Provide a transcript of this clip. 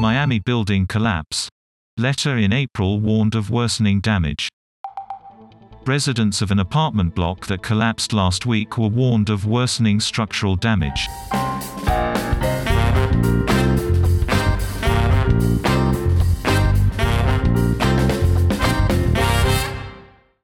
Miami building collapse. Letter in April warned of worsening damage. Residents of an apartment block that collapsed last week were warned of worsening structural damage.